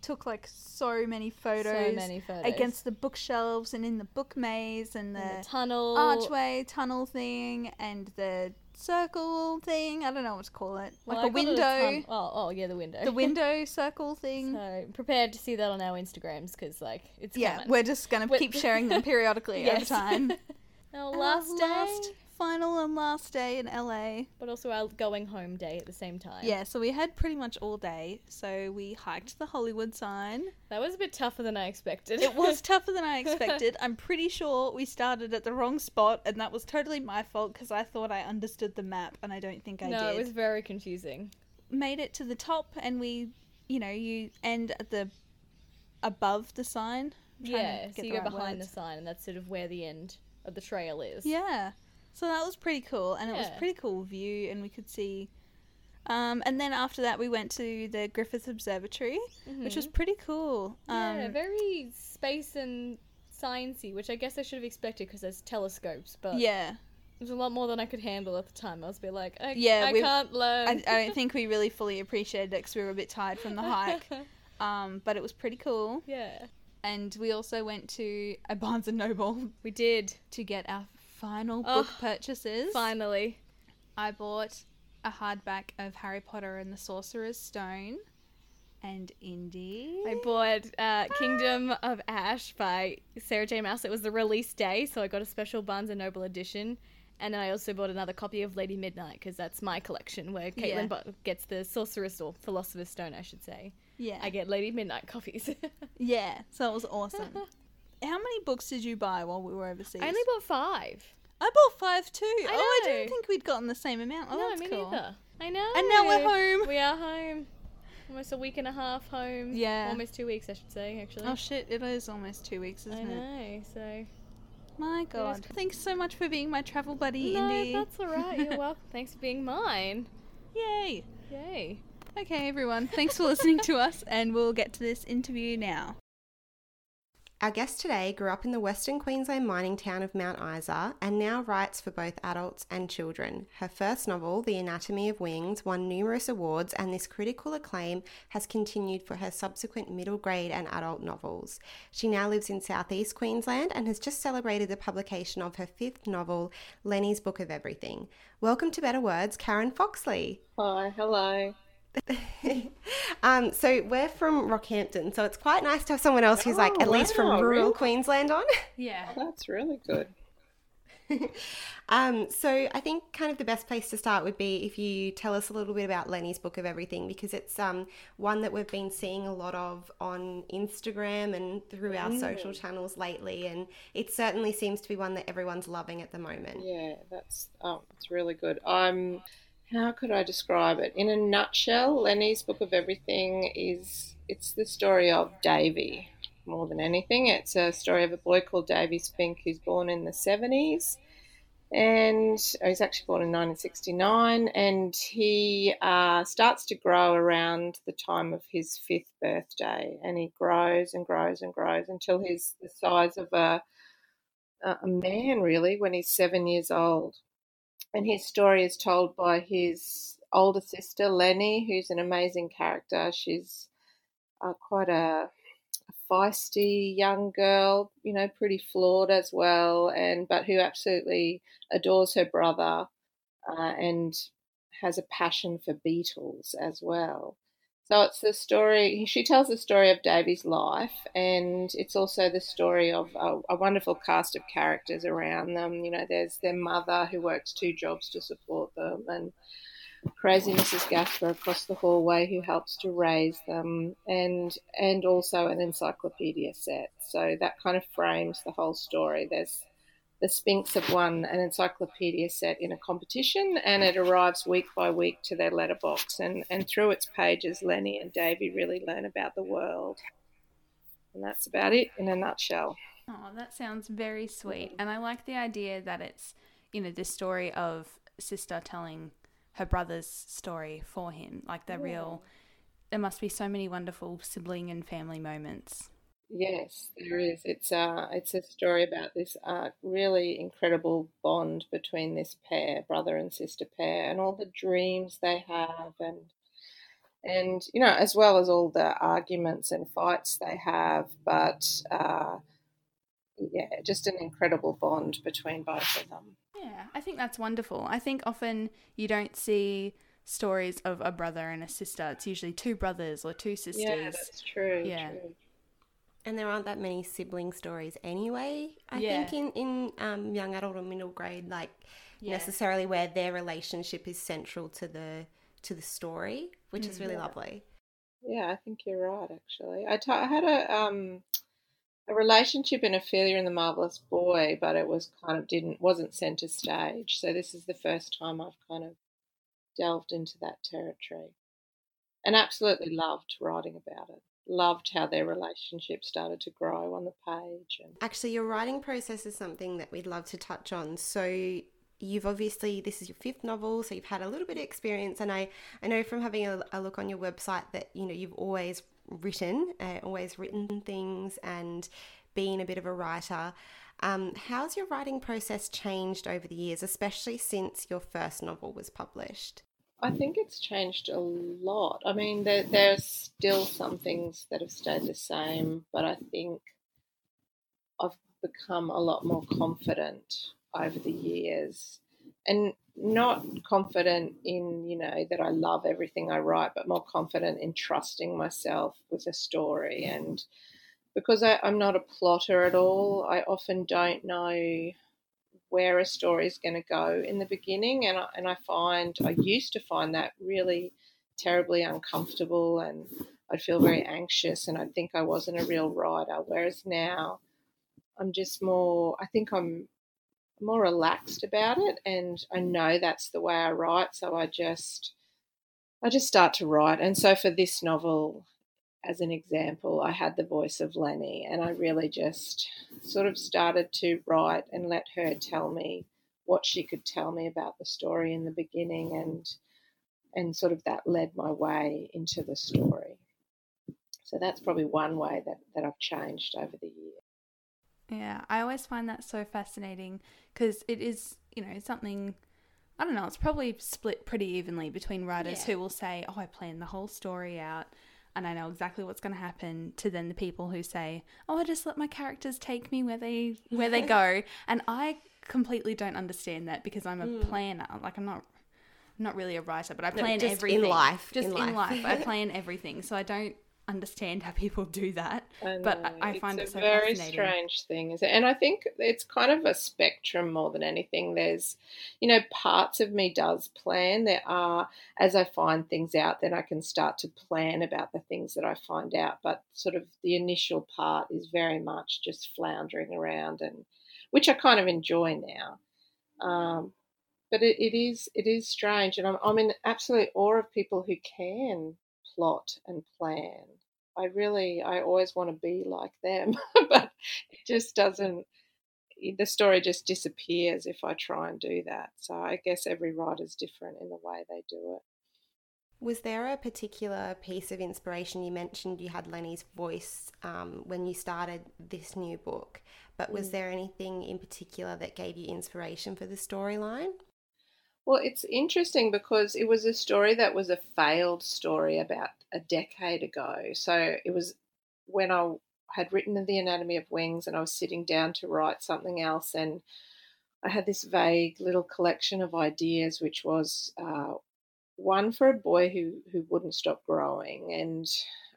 took like so many photos, so many photos. against the bookshelves and in the book maze and the, And the tunnel. archway tunnel thing and the circle thing. I don't know what to call it, like Well, a I called it window. oh, oh, yeah, the window. the window circle thing. So prepared to see that on our Instagrams because like it's yeah, coming. we're just gonna We're- keep sharing them periodically over time. Our Our last day, last, final and last day in LA. but also our going home day at the same time. Yeah, so we had pretty much all day. So we hiked the Hollywood sign. that was a bit tougher than I expected. It was tougher than I expected. I'm pretty sure we started at the wrong spot, and that was totally my fault because I thought I understood the map, and I don't think I no, did. No, it was very confusing. Made it to the top, and we, you know, you end at the above the sign. I'm trying to Yeah, so you go behind words. the sign, and that's sort of where the end of the trail is. Yeah. So that was pretty cool, and it was Yeah. pretty cool view, and we could see. Um, and then after that, we went to the Griffith Observatory, which was Mhm. pretty cool. Um, yeah, very space and sciencey, which I guess I should have expected because there's telescopes, but yeah. it was a lot more than I could handle at the time. I was bit like, I, Yeah, I can't learn. I, I don't think we really fully appreciated it because we were a bit tired from the hike. Um, but it was pretty cool. yeah, And we also went to a Barnes and Noble we did to get our final Oh, book purchases. finally. I bought a hardback of Harry Potter and the Sorcerer's Stone. And Indy. I bought uh, Kingdom of Ash by Sarah J. Maas. It was the release day, so I got a special Barnes and Noble edition. And then I also bought another copy of Lady Midnight because that's my collection, where Caitlin Yeah. gets the Sorcerer's or Philosopher's Stone, I should say. yeah. I get Lady Midnight copies. Yeah. So it was awesome. How many books did you buy while we were overseas? I only bought five. I bought five too. I oh, I know. didn't think we'd gotten the same amount. Oh, no, that's me cool. neither. I know. And now we're home. We are home. Almost a week and a half home. Yeah. Almost two weeks, I should say, actually. Oh shit! It is almost two weeks, isn't it? I know. So. My God! Thanks so much for being my travel buddy, No, Indy. that's all right. You're welcome. Thanks for being mine. Yay! Yay. Okay, everyone. Thanks for listening to us, and we'll get to this interview now. Our guest today grew up in the Western Queensland mining town of Mount Isa and now writes for both adults and children. Her first novel, The Anatomy of Wings, won numerous awards, and this critical acclaim has continued for her subsequent middle grade and adult novels. She now lives in southeast Queensland and has just celebrated the publication of her fifth novel, Lenny's Book of Everything. Welcome to Better Words, Karen Foxlee. Hi, hello. um, so we're from Rockhampton, so it's quite nice to have someone else who's like Oh, at least from rural really? Queensland on. Yeah. That's really good. um, so I think kind of the best place to start would be if you tell us a little bit about Lenny's Book of Everything because it's um, one that we've been seeing a lot of on Instagram and through our social channels lately, and it certainly seems to be one that everyone's loving at the moment. Yeah, that's oh, it's really good. Um, how could I describe it? In a nutshell, Lenny's Book of Everything is it's the story of Davy more than anything. It's a story of a boy called Davy Spink who's born in the seventies. And oh, he's actually born in 1969, and he uh, starts to grow around the time of his fifth birthday, and he grows and grows and grows until he's the size of a a man really when he's seven years old. And his story is told by his older sister Lenny, who's an amazing character. She's uh, quite a, feisty young girl, you know, pretty flawed as well, and but who absolutely adores her brother uh, and has a passion for beetles as well. So it's the story, she tells the story of Davy's life, and it's also the story of a, a wonderful cast of characters around them. You know, there's their mother who works two jobs to support them, and crazy Mrs. Gasper across the hallway who helps to raise them, and and also an encyclopedia set. So that kind of frames the whole story. There's the Spinks have won an encyclopedia set in a competition, and it arrives week by week to their letterbox. And, and through its pages, Lenny and Davy really learn about the world. And that's about it in a nutshell. Oh, that sounds very sweet. And I like the idea that it's, you know, this story of sister telling her brother's story for him. Like the real, there must be so many wonderful sibling and family moments. Yes, there is. It's uh, it's a story about this uh, really incredible bond between this pair, brother and sister pair, and all the dreams they have, and and you know, as well as all the arguments and fights they have. But uh, yeah, just an incredible bond between both of them. Yeah, I think that's wonderful. I think often you don't see stories of a brother and a sister. It's usually two brothers or two sisters. Yeah, that's true. Yeah. true. And there aren't that many sibling stories anyway. I Yeah. think in in um, young adult or middle grade, like Yeah. necessarily where their relationship is central to the to the story, which is really lovely. Yeah, I think you're right. Actually, I had a um a relationship in Ophelia and the Marvelous Boy, but it was kind of didn't wasn't centre stage. So this is the first time I've kind of delved into that territory, and absolutely loved writing about it. Loved how their relationship started to grow on the page, and Actually, your writing process is something that we'd love to touch on. So you've obviously this is your fifth novel, so you've had a little bit of experience, and I I know from having a, a look on your website that you know you've always written, uh, always written things, and been a bit of a writer. Um, how's your writing process changed over the years, especially since your first novel was published? I think it's changed a lot. I mean, there, there's still some things that have stayed the same, but I think I've become a lot more confident over the years. And not confident in, you know, that I love everything I write, but more confident in trusting myself with a story. And because I, I'm not a plotter at all, I often don't know where a story is going to go in the beginning, and I, and I find I used to find that really terribly uncomfortable, and I'd feel very anxious, and I'd think I wasn't a real writer. Whereas now, I'm just more. I think I'm more relaxed about it, and I know that's the way I write. So I just I just start to write, and so for this novel, as an example, I had the voice of Lenny, and I really just sort of started to write and let her tell me what she could tell me about the story in the beginning, and and sort of that led my way into the story. So that's probably one way that, that I've changed over the years. Yeah, I always find that so fascinating because it is, you know, something. I don't know. It's probably split pretty evenly between writers Yeah. who will say, "Oh, I planned the whole story out, and I know exactly what's going to happen," to then the people who say, "Oh, I just let my characters take me where they where they go," and I completely don't understand that because I'm a hmm. planner. Like I'm not. I'm not really a writer, but I plan just in everything. life, Just in in, life. life. I plan everything. So I don't understand how people do that. I but. I, I find it's it so a very strange thing, is it? And I think it's kind of a spectrum more than anything. There's, you know, parts of me does plan. There are, as I find things out, then I can start to plan about the things that I find out. But sort of the initial part is very much just floundering around, and which I kind of enjoy now. Um, but it, it is it is strange, and I'm I'm in absolute awe of people who can plot and plan. I really, I always want to be like them, but it just doesn't. The story just disappears if I try and do that. So I guess every writer's different in the way they do it. Was there a particular piece of inspiration? You mentioned you had Lenny's voice um, when you started this new book, but was there anything in particular that gave you inspiration for the storyline? Well, it's interesting because it was a story that was a failed story about a decade ago. So it was when I had written The Anatomy of Wings and I was sitting down to write something else, and I had this vague little collection of ideas, which was uh, one for a boy who, who wouldn't stop growing. And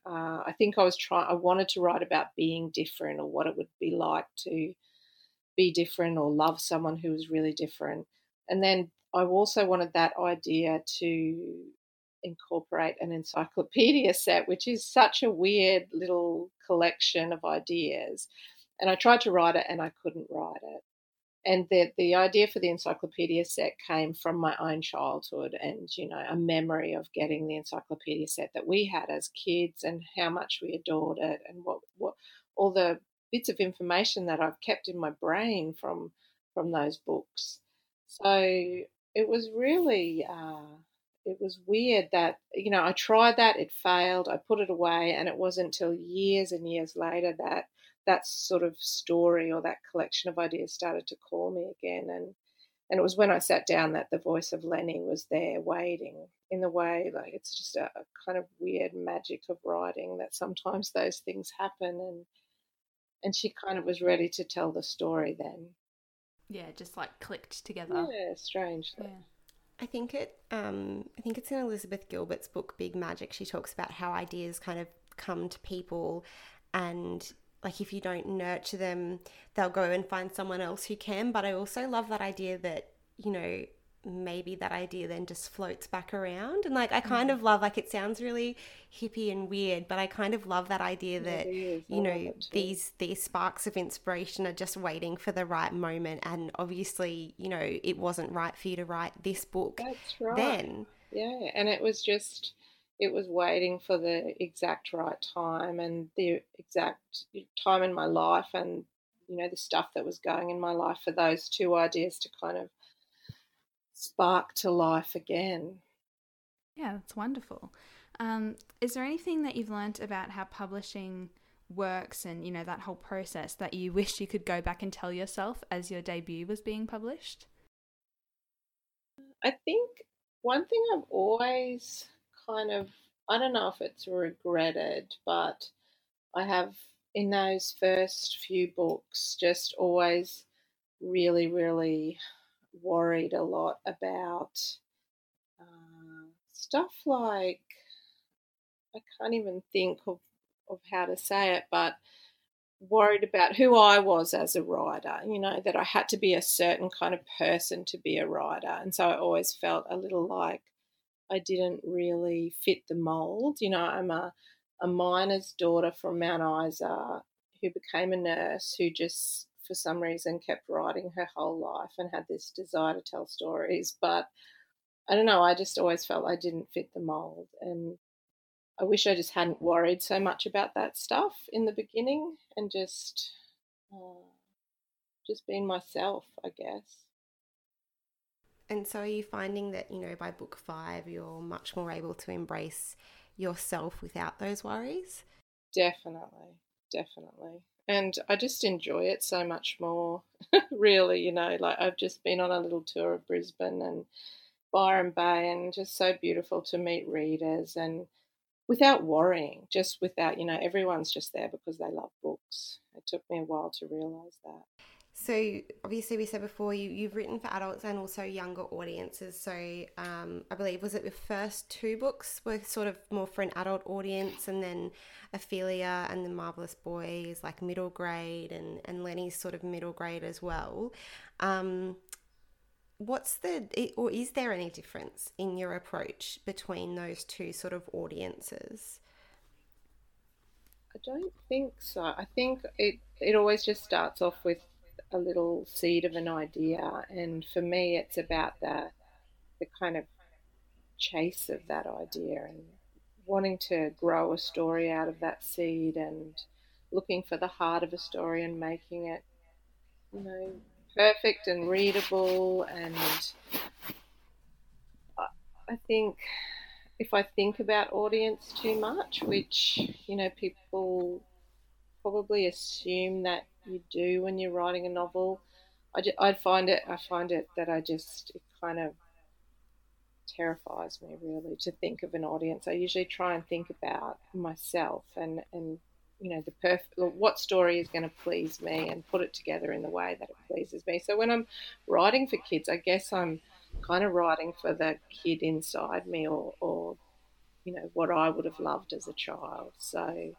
uh, I think I was trying, I wanted to write about being different or what it would be like to be different or love someone who was really different. And then I also wanted that idea to incorporate an encyclopedia set, which is such a weird little collection of ideas. And I tried to write it and I couldn't write it. And the, the idea for the encyclopedia set came from my own childhood and, you know, a memory of getting the encyclopedia set that we had as kids and how much we adored it and what, what all the bits of information that I've kept in my brain from from those books. So it was really uh, it was weird that you know I tried that it failed I put it away and it wasn't until years and years later that that sort of story or that collection of ideas started to call me again and and it was when I sat down that the voice of Lenny was there waiting in the way like it's just a, a kind of weird magic of writing that sometimes those things happen and and she kind of was ready to tell the story then Yeah, just like clicked together. yeah strangely Yeah. I think it. Um, I think it's in Elizabeth Gilbert's book Big Magic. She talks about how ideas kind of come to people, and like if you don't nurture them, they'll go and find someone else who can. But I also love that idea that you know maybe that idea then just floats back around, and like I kind mm-hmm. of love like it sounds really hippie and weird, but I kind of love that idea that it is. I you know these these sparks of inspiration are just waiting for the right moment, and obviously you know it wasn't right for you to write this book That's right. then. Yeah, and it was just, it was waiting for the exact right time and the exact time in my life and, you know, the stuff that was going in my life for those two ideas to kind of spark to life again. Yeah, that's wonderful. Um, is there anything that you've learnt about how publishing works and you know that whole process that you wish you could go back and tell yourself as your debut was being published? I think one thing I've always kind of, I don't know if it's regretted, but I have in those first few books just always really, really worried a lot about uh, stuff like, I can't even think of, of how to say it, but worried about who I was as a writer, you know, that I had to be a certain kind of person to be a writer. And so I always felt a little like I didn't really fit the mold. You know, I'm a, a miner's daughter from Mount Isa who became a nurse who just for some reason kept writing her whole life and had this desire to tell stories. But I don't know, I just always felt I didn't fit the mold. And I wish I just hadn't worried so much about that stuff in the beginning and just uh, just being myself, I guess. And so, are you finding that you know by book five you're much more able to embrace yourself without those worries? Definitely, definitely. And I just enjoy it so much more. really, you know, like I've just been on a little tour of Brisbane and Byron Bay, and just so beautiful to meet readers and without worrying, just without, you know, everyone's just there because they love books. It took me a while to realize that. So obviously, we said before you you've written for adults and also younger audiences. So um, I believe was it the first two books were sort of more for an adult audience, and then Ophelia and the Marvelous Boys like middle grade, and and Lenny's sort of middle grade as well. Um, what's the or is there any difference in your approach between those two sort of audiences? I don't think so. I think it it always just starts off with a little seed of an idea, and for me, it's about the the kind of chase of that idea and wanting to grow a story out of that seed and looking for the heart of a story and making it, you know, perfect and readable. And I think if I think about audience too much, which, you know, people probably assume that you do when you're writing a novel. I, just, I find it I find it that I just it kind of terrifies me really to think of an audience. I usually try and think about myself and and you know the perfect what story is going to please me and put it together in the way that it pleases me. So when I'm writing for kids, I guess I'm kind of writing for the kid inside me or or you know what I would have loved as a child. So I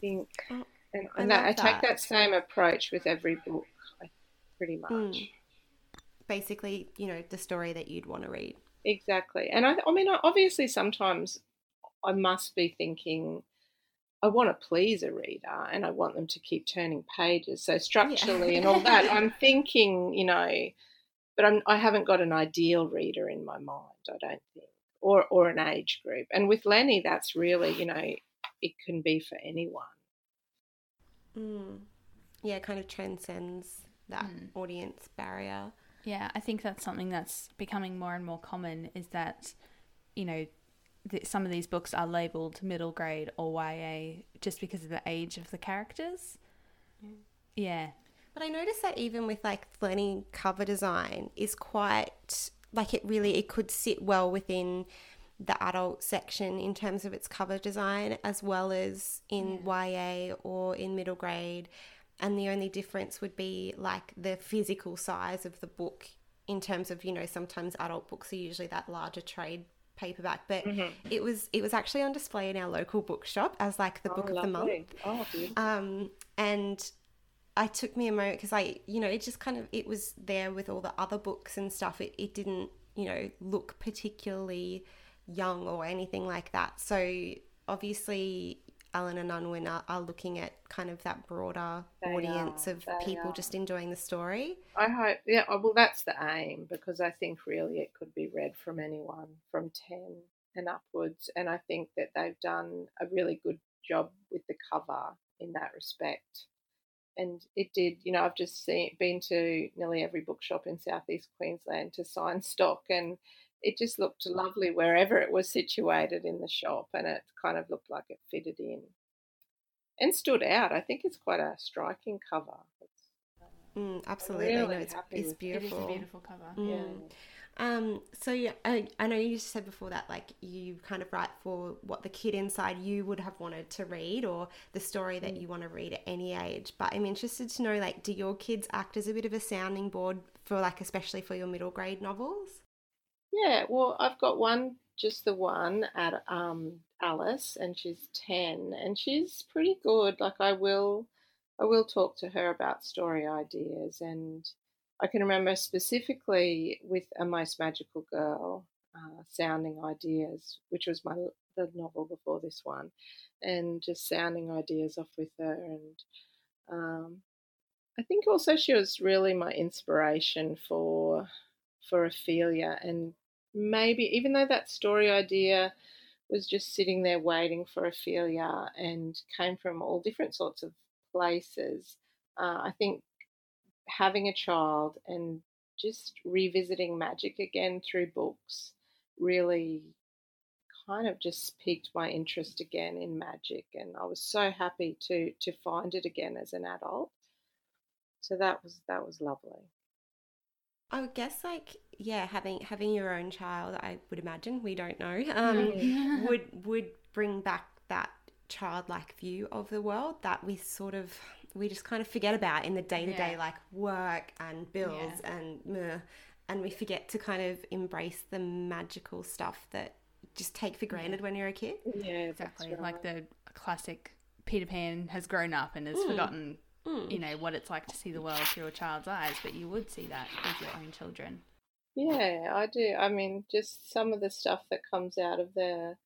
think oh, and, and I, I take that same approach with every book, pretty much. Mm. Basically, you know, the story that you'd want to read. Exactly. And I, I mean, obviously, sometimes I must be thinking, I want to please a reader and I want them to keep turning pages. So structurally yeah. and all that, I'm thinking, you know, but I'm, I haven't got an ideal reader in my mind, I don't think, or, or an age group. And with Lenny, that's really, you know, it can be for anyone. Mm. Yeah, kind of transcends that mm. audience barrier. Yeah, I think that's something that's becoming more and more common is that, you know, th- some of these books are labeled middle grade or YA just because of the age of the characters. Mm. Yeah. But I noticed that even with like learning cover design is quite like it really it could sit well within the adult section in terms of its cover design as well as in YA or in middle grade. And the only difference would be like the physical size of the book in terms of, you know, sometimes adult books are usually that larger trade paperback but mm-hmm. it was it was actually on display in our local bookshop as like the oh, book of the month oh, um and I took me a moment because I, you know, it just kind of it was there with all the other books and stuff. It it didn't, you know, look particularly young or anything like that. So obviously, Allen and Unwin are, are looking at kind of that broader they audience are, of people are. just enjoying the story. I hope, yeah, oh, well, that's the aim because I think really it could be read from anyone from 10 and upwards. And I think that they've done a really good job with the cover in that respect. And it did, you know, I've just seen, been to nearly every bookshop in southeast Queensland to sign stock, and it just looked lovely wherever it was situated in the shop and it kind of looked like it fitted in and stood out. I think it's quite a striking cover. Mm, absolutely, really no, it's, it's beautiful. It is a beautiful cover. Mm. Yeah. Um, so yeah, I, I know you said before that like you kind of write for what the kid inside you would have wanted to read or the story that mm. you want to read at any age. But I'm interested to know like, do your kids act as a bit of a sounding board for like, especially for your middle grade novels? Yeah, well, I've got one, just the one at um, Alice, and she's ten, and she's pretty good. Like I will, I will talk to her about story ideas, and I can remember specifically with a most magical girl, uh, sounding ideas, which was my the novel before this one, and just sounding ideas off with her, and um, I think also she was really my inspiration for for Ophelia, and maybe even though that story idea was just sitting there waiting for Ophelia and came from all different sorts of places, uh, I think having a child and just revisiting magic again through books really kind of just piqued my interest again in magic and I was so happy to to find it again as an adult. So that was that was lovely. I would guess like yeah, having having your own child, I would imagine we don't know, um, yeah. would would bring back that childlike view of the world that we sort of we just kind of forget about in the day to day like work and bills yeah. and meh, and we forget to kind of embrace the magical stuff that just take for granted when you're a kid. Yeah, exactly. Right. Like the classic Peter Pan has grown up and has mm. forgotten, mm. you know, what it's like to see the world through a child's eyes, but you would see that with your own children. Yeah, I do. I mean, just some of the stuff that comes out of their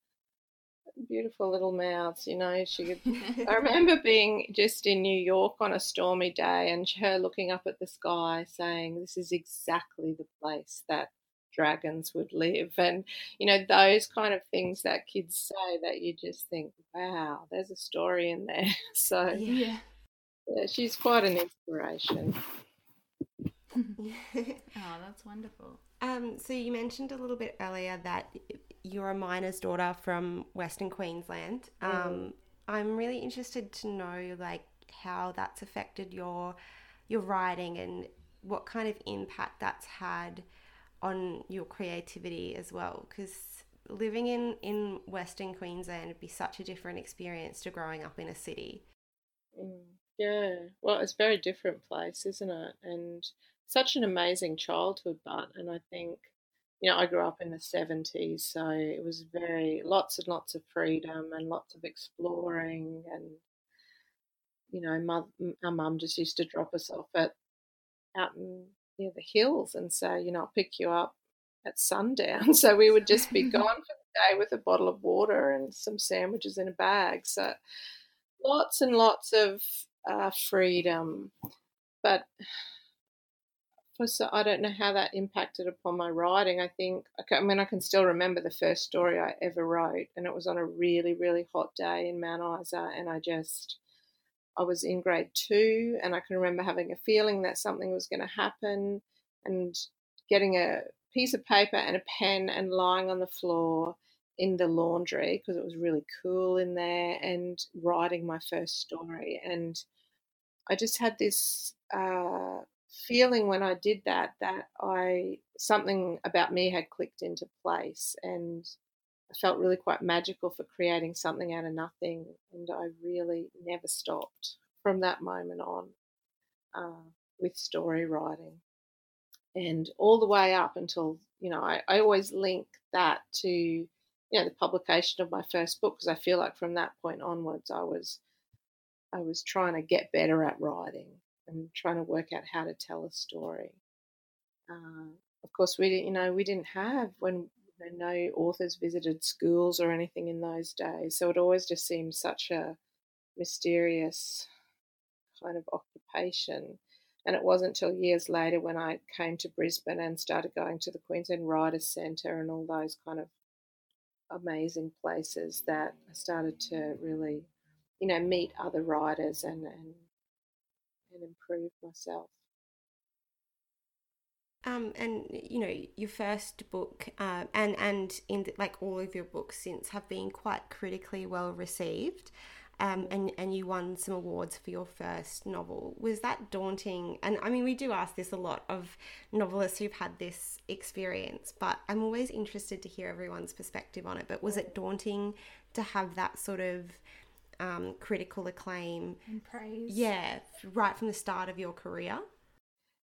beautiful little mouths, you know. She could, I remember being just in New York on a stormy day and her looking up at the sky saying, This is exactly the place that dragons would live and you know those kind of things that kids say that you just think wow there's a story in there so yeah, yeah she's quite an inspiration oh that's wonderful. Um, so you mentioned a little bit earlier that you're a miner's daughter from western queensland. Um, mm. i'm really interested to know like how that's affected your your writing and what kind of impact that's had on your creativity as well. Because living in in western queensland would be such a different experience to growing up in a city. Mm, yeah. Well it's a very different place isn't it? And such an amazing childhood but and i think you know i grew up in the 70s so it was very lots and lots of freedom and lots of exploring and you know my, our mum just used to drop us off at out in near the hills and say, you know, I'll pick you up at sundown. So we would just be gone for the day with a bottle of water and some sandwiches in a bag. So lots and lots of uh, freedom. But for so I don't know how that impacted upon my writing. I think I mean I can still remember the first story I ever wrote, and it was on a really really hot day in Mount Isa, and I just I was in grade two, and I can remember having a feeling that something was going to happen and getting a piece of paper and a pen and lying on the floor in the laundry because it was really cool in there and writing my first story. And I just had this uh, feeling when I did that that I something about me had clicked into place and I felt really quite magical for creating something out of nothing, and I really never stopped from that moment on uh, with story writing. And all the way up until, you know, I, I always link that to, you know, the publication of my first book because I feel like from that point onwards I was I was trying to get better at writing and trying to work out how to tell a story. Uh, of course, we you know, we didn't have when no authors visited schools or anything in those days. So it always just seemed such a mysterious kind of occupation. And it wasn't until years later when I came to Brisbane and started going to the Queensland Writers Centre and all those kind of amazing places that I started to really, you know, meet other writers and, and, and improve myself. Um, and you know your first book, uh, and and in the, like all of your books since have been quite critically well received, um, and and you won some awards for your first novel. Was that daunting? And I mean, we do ask this a lot of novelists who've had this experience, but I'm always interested to hear everyone's perspective on it. But was it daunting to have that sort of um, critical acclaim and praise? Yeah, right from the start of your career.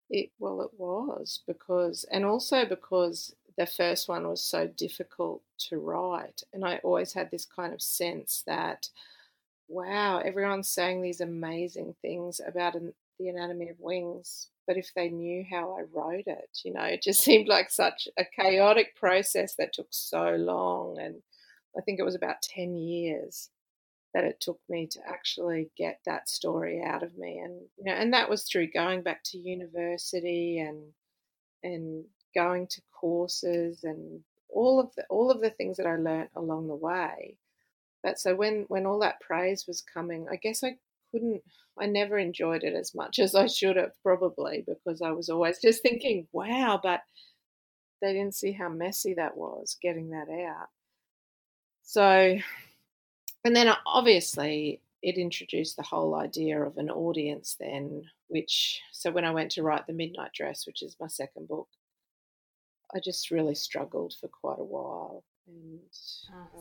It well, it was because, and also because the first one was so difficult to write, and I always had this kind of sense that, wow, everyone's saying these amazing things about an, the anatomy of wings, but if they knew how I wrote it, you know, it just seemed like such a chaotic process that took so long, and I think it was about ten years that it took me to actually get that story out of me and you know and that was through going back to university and and going to courses and all of the all of the things that I learnt along the way. But so when when all that praise was coming I guess I couldn't I never enjoyed it as much as I should have probably because I was always just thinking wow but they didn't see how messy that was getting that out. So and then obviously it introduced the whole idea of an audience then which so when i went to write the midnight dress which is my second book i just really struggled for quite a while and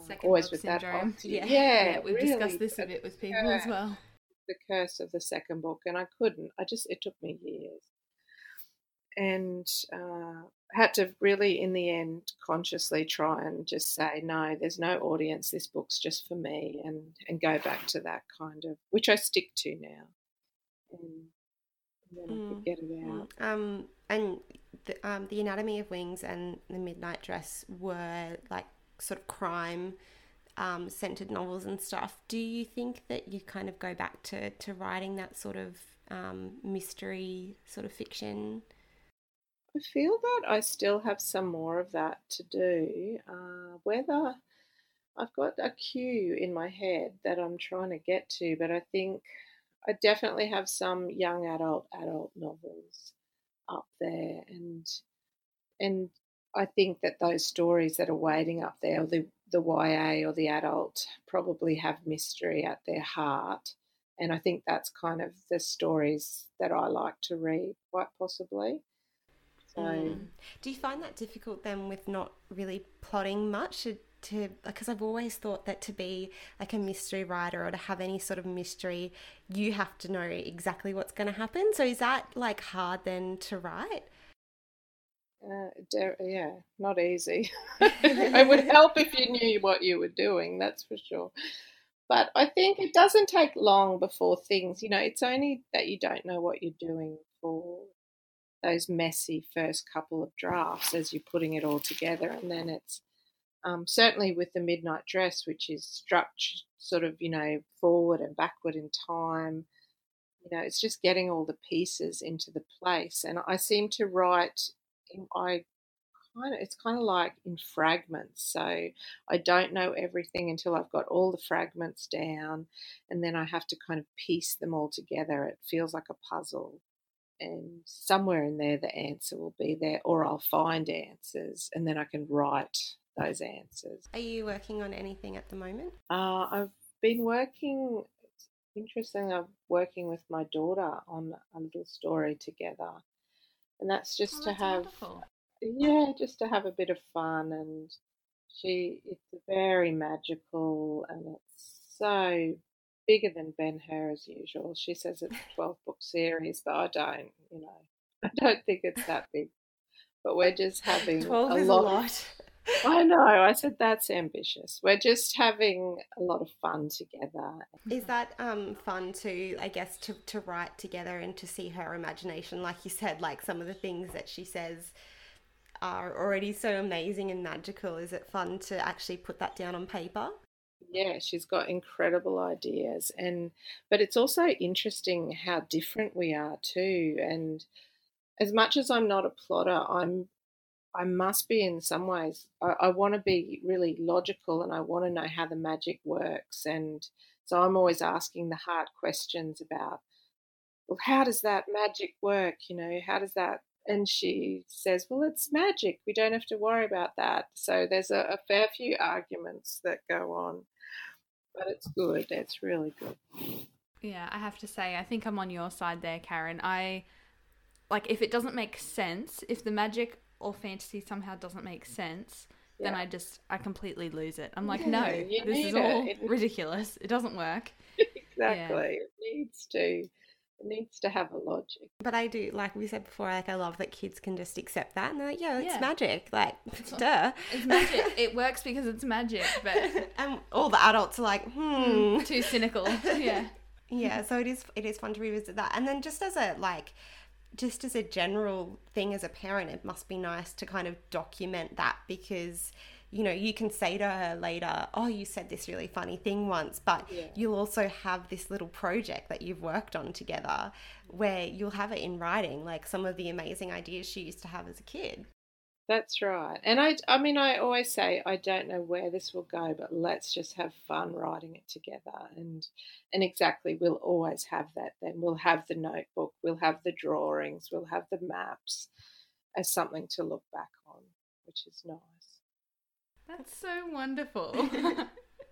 uh, always with syndrome. that Yeah. yeah, we've really, discussed this a bit with people as well. the curse of the second book and i couldn't i just it took me years and uh, had to really in the end consciously try and just say no there's no audience this book's just for me and and go back to that kind of which i stick to now and, and then i could Mm, get it out Um, and the, um, the Anatomy of Wings and The Midnight Dress were like sort of crime um, centered novels and stuff. Do you think that you kind of go back to, to writing that sort of um, mystery sort of fiction? I feel that I still have some more of that to do. Uh, whether I've got a cue in my head that I'm trying to get to, but I think I definitely have some young adult adult novels up there, and and I think that those stories that are waiting up there, the the YA or the adult, probably have mystery at their heart. And I think that's kind of the stories that I like to read, quite possibly. So Mm. Do you find that difficult then with not really plotting much to, to because I've always thought that to be like a mystery writer or to have any sort of mystery, you have to know exactly what's going to happen. So is that like hard then to write? Uh, de- yeah, not easy. it would help if you knew what you were doing, that's for sure. But I think it doesn't take long before things, you know, it's only that you don't know what you're doing for those messy first couple of drafts as you're putting it all together. And then it's um, certainly with the Midnight Dress, which is structured sort of, you know, forward and backward in time. You know, it's just getting all the pieces into the place. And I seem to write I kind of it's kind of like in fragments. So I don't know everything until I've got all the fragments down, and then I have to kind of piece them all together. It feels like a puzzle, and somewhere in there the answer will be there, or I'll find answers, and then I can write those answers. Are you working on anything at the moment? Uh, I've been working. Interesting. I'm working with my daughter on a little story together, and that's just Oh, to that's have wonderful. yeah, just to have a bit of fun. And she, it's very magical and it's so bigger than Ben Hur as usual. She says it's a 12 book series, but I don't, you know, I don't think it's that big. But we're just having 12 a is lot. a lot. I know. I said that's ambitious. We're just having a lot of fun together. Is that um, fun to, I guess, to, to write together and to see her imagination? Like you said, like some of the things that she says are already so amazing and magical. Is it fun to actually put that down on paper? Yeah, she's got incredible ideas and but it's also interesting how different we are too and as much as I'm not a plotter, I'm I must be in some ways. I, I want to be really logical and I want to know how the magic works and so I'm always asking the hard questions about well how does that magic work, you know, how does that and she says, Well, it's magic. We don't have to worry about that. So there's a, a fair few arguments that go on but it's good. It's really good. Yeah, I have to say, I think I'm on your side there, Karen. I like if it doesn't make sense, if the magic or fantasy somehow doesn't make sense, then I just I completely lose it. I'm like, Yeah, no, this is it. all It- ridiculous. It doesn't work. Exactly. It needs to. It needs to have a logic. But I do, like we said before, like I love that kids can just accept that and they're like, yeah, it's Yeah. magic. Like, duh. It's magic. it works because it's magic, but and all the adults are like, hmm. too cynical. Yeah. yeah so it is it is fun to revisit that and then just as a like just as a general thing as a parent, it must be nice to kind of document that because you know, you can say to her later, Oh, you said this really funny thing once, but Yeah. you'll also have this little project that you've worked on together where you'll have it in writing, like some of the amazing ideas she used to have as a kid. That's right. And I, I mean, I always say I don't know where this will go, but let's just have fun writing it together. And and exactly, we'll always have that. Then we'll have the notebook, we'll have the drawings, we'll have the maps as something to look back on, which is nice. That's so wonderful.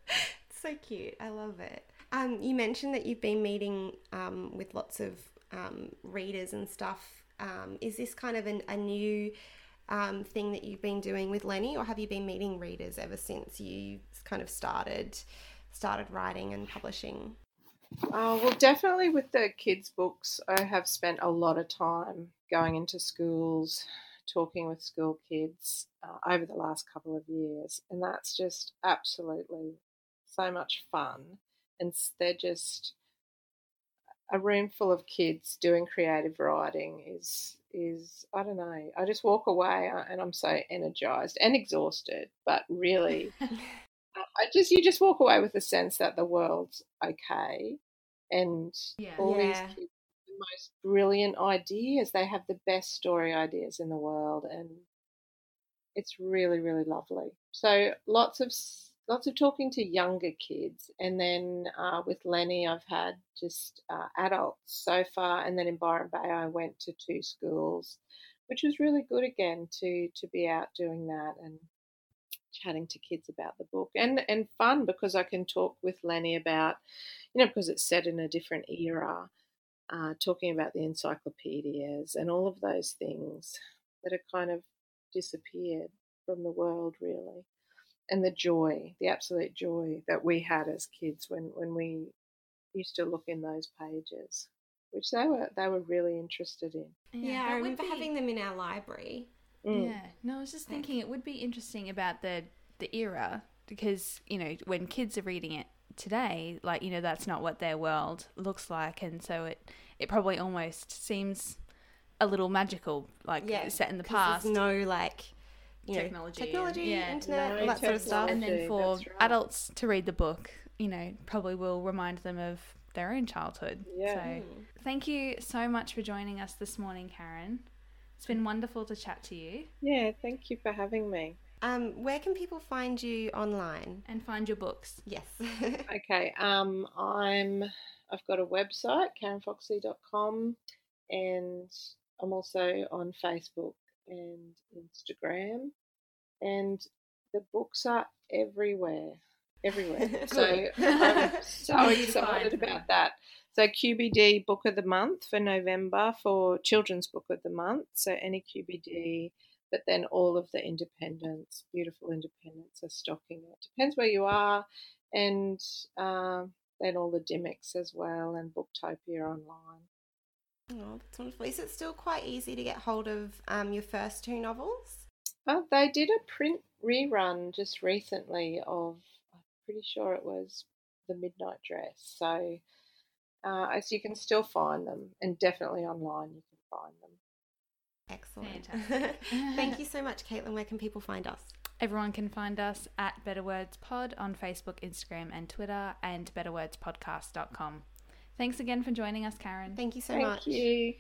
so cute. I love it. Um, you mentioned that you've been meeting um, with lots of um, readers and stuff. Um, is this kind of an, a new um, thing that you've been doing with Lenny, or have you been meeting readers ever since you kind of started started writing and publishing? Uh, well, definitely with the kids' books, I have spent a lot of time going into schools, talking with school kids uh, over the last couple of years, and that's just absolutely so much fun. And they're just a room full of kids doing creative writing is is I don't know. I just walk away uh, and I'm so energized and exhausted, but really I just you just walk away with the sense that the world's okay, and Yeah. all Yeah. these kids most brilliant ideas. They have the best story ideas in the world, and it's really really lovely. So lots of lots of talking to younger kids, and then uh, with Lenny, I've had just uh, adults so far, and then in Byron Bay, I went to two schools, which was really good again to to be out doing that and chatting to kids about the book and and fun because I can talk with Lenny about you know because it's set in a different era uh, talking about the encyclopedias and all of those things that have kind of disappeared from the world really and the joy the absolute joy that we had as kids when when we used to look in those pages which they were they were really interested in Yeah, I remember be- having them in our library. Mm. Yeah. No, I was just thinking it would be interesting about the the era because you know when kids are reading it today, like you know that's not what their world looks like, and so it it probably almost seems a little magical, like Yeah, set in the past. There's no like you know, Technology technology, and- yeah. internet, No all that sort of stuff. and then for right. adults to read the book, you know, probably will remind them of their own childhood. Yeah. So thank you so much for joining us this morning, Karen. It's been wonderful to chat to you yeah thank you for having me Um, where can people find you online? and find your books. Yes. Okay, um, I'm. I've got a website, karenfoxlee.com, and I'm also on Facebook and Instagram, and the books are everywhere, everywhere. so I'm so Easy to find. excited about that. So QBD Book of the Month for November for Children's Book of the Month. So any QBD but then all of the independents, beautiful independents, are stocking it. Depends where you are, and um, then all the Dymocks as well, and Booktopia online. oh, that's wonderful. Is it still quite easy to get hold of um, your first two novels? Uh, they did a print rerun just recently of, I'm pretty sure it was The Midnight Dress. So, uh, as you can still find them, and definitely online you can find them. Excellent. Fantastic. Thank you so much, Caitlin. Where can people find us? Everyone can find us at Better Words Pod on Facebook, Instagram, and Twitter, and betterwordspodcast.com. Thanks again for joining us, Karen. Thank you so Thank much. you.